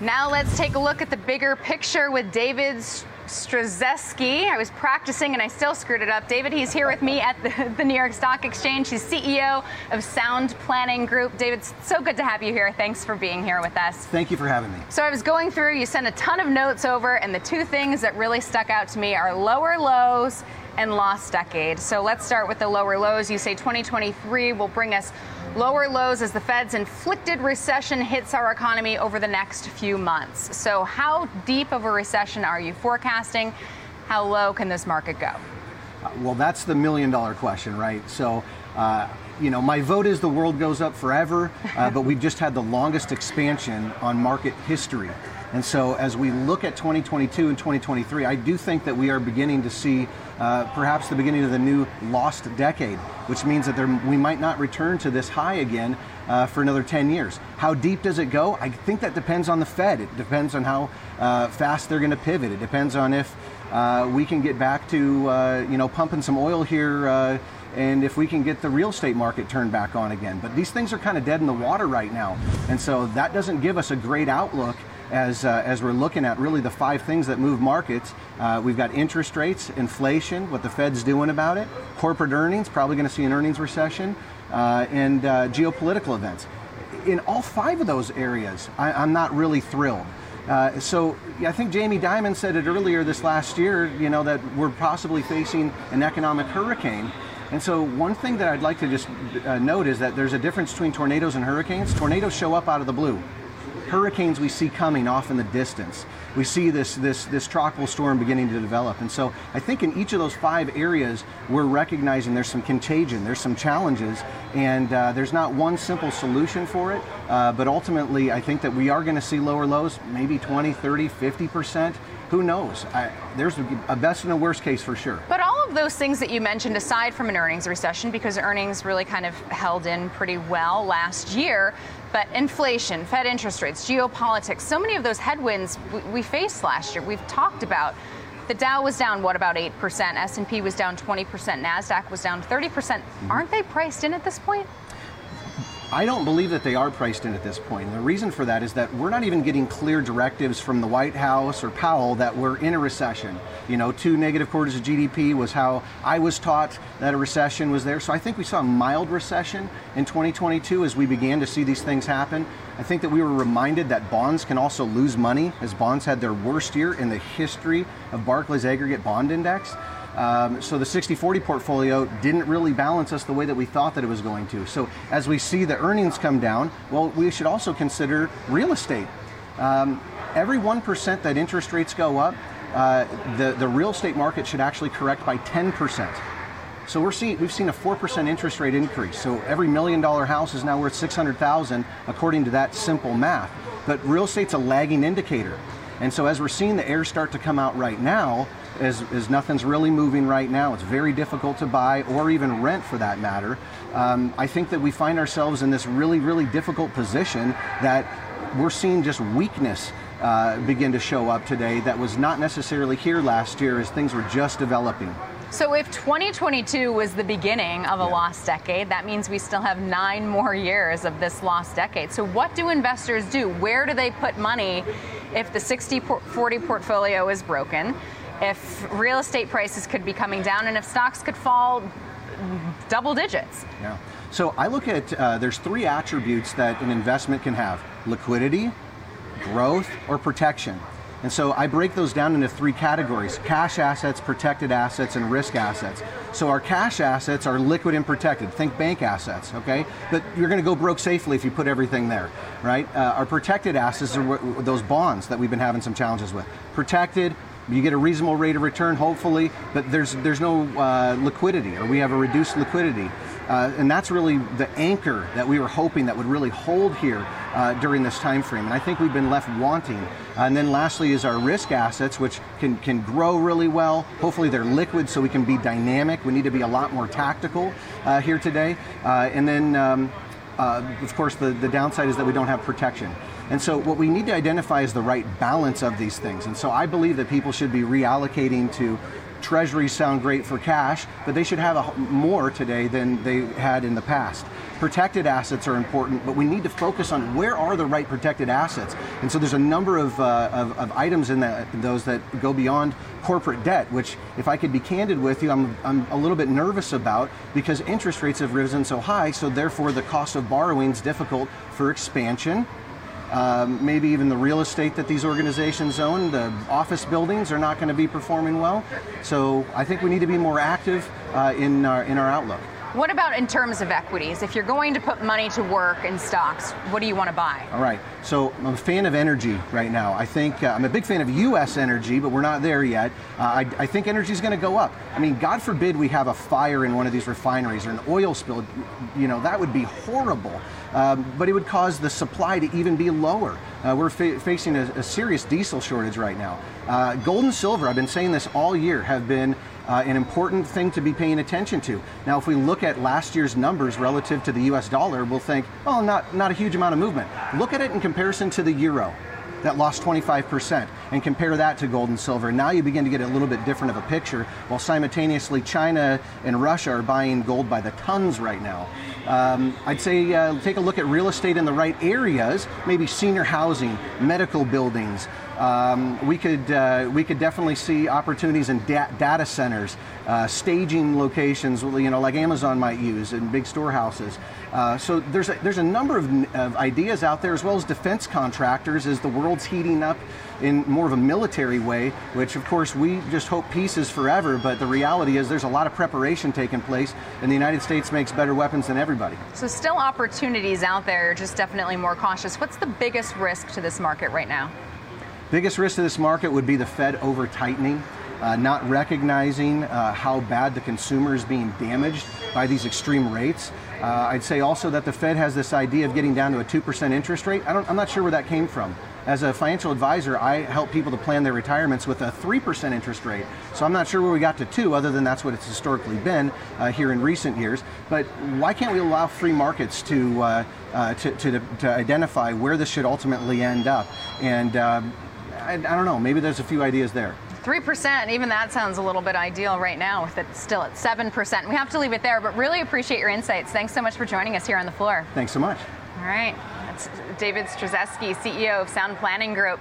Now let's take a look at the bigger picture with David Stryzewski. I was practicing and I still screwed it up. David, he's here with me at the, the, New York Stock Exchange. He's CEO of Sound Planning Group. David, so good to have you here. Thanks for being here with us. Thank you for having me. So I was going through, you sent a ton of notes over, and the two things that really stuck out to me are lower lows and lost decade. So let's start with the lower lows. You say 2023 will bring us lower lows as the Fed's inflicted recession hits our economy over the next few months. So, how deep of a recession are you forecasting? How low can this market go? Well, that's the million dollar question, right? So, uh, you know, my vote is the world goes up forever, uh, but we've just had the longest expansion on market history. And so, as we look at 2022 and 2023, I do think that we are beginning to see uh, perhaps the beginning of the new lost decade, which means that there, we might not return to this high again uh, for another 10 years. How deep does it go? I think that depends on the Fed. It depends on how uh, fast they're going to pivot. It depends on if uh, we can get back to uh, you know pumping some oil here uh, and if we can get the real estate market turned back on again. But these things are kind of dead in the water right now. And so that doesn't give us a great outlook as, uh, as we're looking at really the five things that move markets. Uh, we've got interest rates, inflation, what the Fed's doing about it, corporate earnings, probably going to see an earnings recession, uh, and uh, geopolitical events. In all five of those areas, I, am not really thrilled. Uh, so I think Jamie Dimon said it earlier this last year, you know, that we're possibly facing an economic hurricane. And so one thing that I'd like to just uh, note is that there's a difference between tornadoes and hurricanes. Tornadoes show up out of the blue hurricanes we see coming off in the distance. We see this, this, this tropical storm beginning to develop. And so I think in each of those five areas, we're recognizing there's some contagion, there's some challenges, and uh, there's not one simple solution for it. Uh, but ultimately, I think that we are going to see lower lows, maybe 20, 30, 50% who knows? I, there's a best and a worst case for sure. But all of those things that you mentioned, aside from an earnings recession, because earnings really kind of held in pretty well last year, but inflation, Fed interest rates, geopolitics, so many of those headwinds we, we faced last year, we've talked about. The Dow was down what about 8%, S&P was down 20%, Nasdaq was down 30%. percent mm hmm Aren't they priced in at this point? I don't believe that they are priced in at this point. And the reason for that is that we're not even getting clear directives from the White House or Powell that we're in a recession. You know, two negative quarters of GDP was how I was taught that a recession was there. So I think we saw a mild recession in 2022 as we began to see these things happen. I think that we were reminded that bonds can also lose money as bonds had their worst year in the history of Barclays Aggregate Bond Index. Um, so the 60-40 portfolio didn't really balance us the way that we thought that it was going to. So as we see the earnings come down, well, we should also consider real estate. Um, every 1% that interest rates go up, uh, the, the real estate market should actually correct by 10%. So we're seeing, we've seen a 4% interest rate increase. So every million dollar house is now worth 600,000 according to that simple math. But real estate's a lagging indicator. And so as we're seeing the air start to come out right now, as, as nothing's really moving right now. It's very difficult to buy or even rent for that matter. Um, I think that we find ourselves in this really, really difficult position that we're seeing just weakness uh, begin to show up today that was not necessarily here last year as things were just developing. So, if 2022 was the beginning of a yeah. lost decade, that means we still have nine more years of this lost decade. So, what do investors do? Where do they put money if the 60 40 portfolio is broken? If real estate prices could be coming down and if stocks could fall double digits. Yeah. So I look at uh, there's three attributes that an investment can have: liquidity, growth, or protection. And so I break those down into three categories cash assets, protected assets, and risk assets. So our cash assets are liquid and protected. Think bank assets, okay? But you're going to go broke safely if you put everything there, right? Uh, our protected assets are those bonds that we've been having some challenges with. Protected, you get a reasonable rate of return, hopefully, but there's there's no uh, liquidity, or we have a reduced liquidity, uh, and that's really the anchor that we were hoping that would really hold here uh, during this time frame. And I think we've been left wanting. and then lastly is our risk assets, which can can grow really well. Hopefully they're liquid, so we can be dynamic. We need to be a lot more tactical uh, here today. Uh, and then, um, uh, of course, the the downside is that we don't have protection. And so what we need to identify is the right balance of these things. And so I believe that people should be reallocating to treasuries sound great for cash, but they should have a, more today than they had in the past. Protected assets are important, but we need to focus on where are the right protected assets. And so there's a number of, uh, of, of, items in, that, those that go beyond corporate debt, which, if I could be candid with you, I'm, I'm a little bit nervous about because interest rates have risen so high, so therefore the cost of borrowing is difficult for expansion um, maybe even the real estate that these organizations own, the office buildings are not going to be performing well. So I think we need to be more active uh, in, our, in our outlook. What about in terms of equities? If you're going to put money to work in stocks, what do you want to buy? All right. So I'm a fan of energy right now. I think uh, I'm a big fan of U.S. energy, but we're not there yet. Uh, I, I, think energy is going to go up. I mean, God forbid we have a fire in one of these refineries or an oil spill. You know, that would be horrible. Um, but it would cause the supply to even be lower. Uh, we're fa- facing a, a, serious diesel shortage right now. Uh, gold and silver, I've been saying this all year, have been uh, an important thing to be paying attention to. Now, if we look at last year's numbers relative to the US dollar, we'll think, oh, not, not a huge amount of movement. Look at it in comparison to the euro that lost 25% and compare that to gold and silver. Now you begin to get a little bit different of a picture, while simultaneously China and Russia are buying gold by the tons right now. Um, I'd say uh, take a look at real estate in the right areas, maybe senior housing, medical buildings, um, we could uh, we could definitely see opportunities in da- data centers, uh, staging locations, you know, like Amazon might use in big storehouses. Uh, so there's a, there's a number of, of, ideas out there, as well as defense contractors, as the world's heating up in more of a military way. Which, of course, we just hope peace is forever. But the reality is, there's a lot of preparation taking place, and the United States makes better weapons than everybody. So still opportunities out there, just definitely more cautious. What's the biggest risk to this market right now? Biggest risk to this market would be the Fed over tightening. Uh, not recognizing uh, how bad the consumer is being damaged by these extreme rates. Uh, I'd say also that the Fed has this idea of getting down to a 2% interest rate. I am not sure where that came from. As a financial advisor, I help people to plan their retirements with a 3% interest rate. So I'm not sure where we got to 2 other than that's what it's historically been uh, here in recent years. But why can't we allow free markets to, uh, uh, to, to, to, identify where this should ultimately end up? And um, I, I don't know. Maybe there's a few ideas there. 3%, even that sounds a little bit ideal right now with it still at 7%. We have to leave it there, but really appreciate your insights. Thanks so much for joining us here on the floor. Thanks so much. All right. That's David Stryzewski, CEO of Sound Planning Group.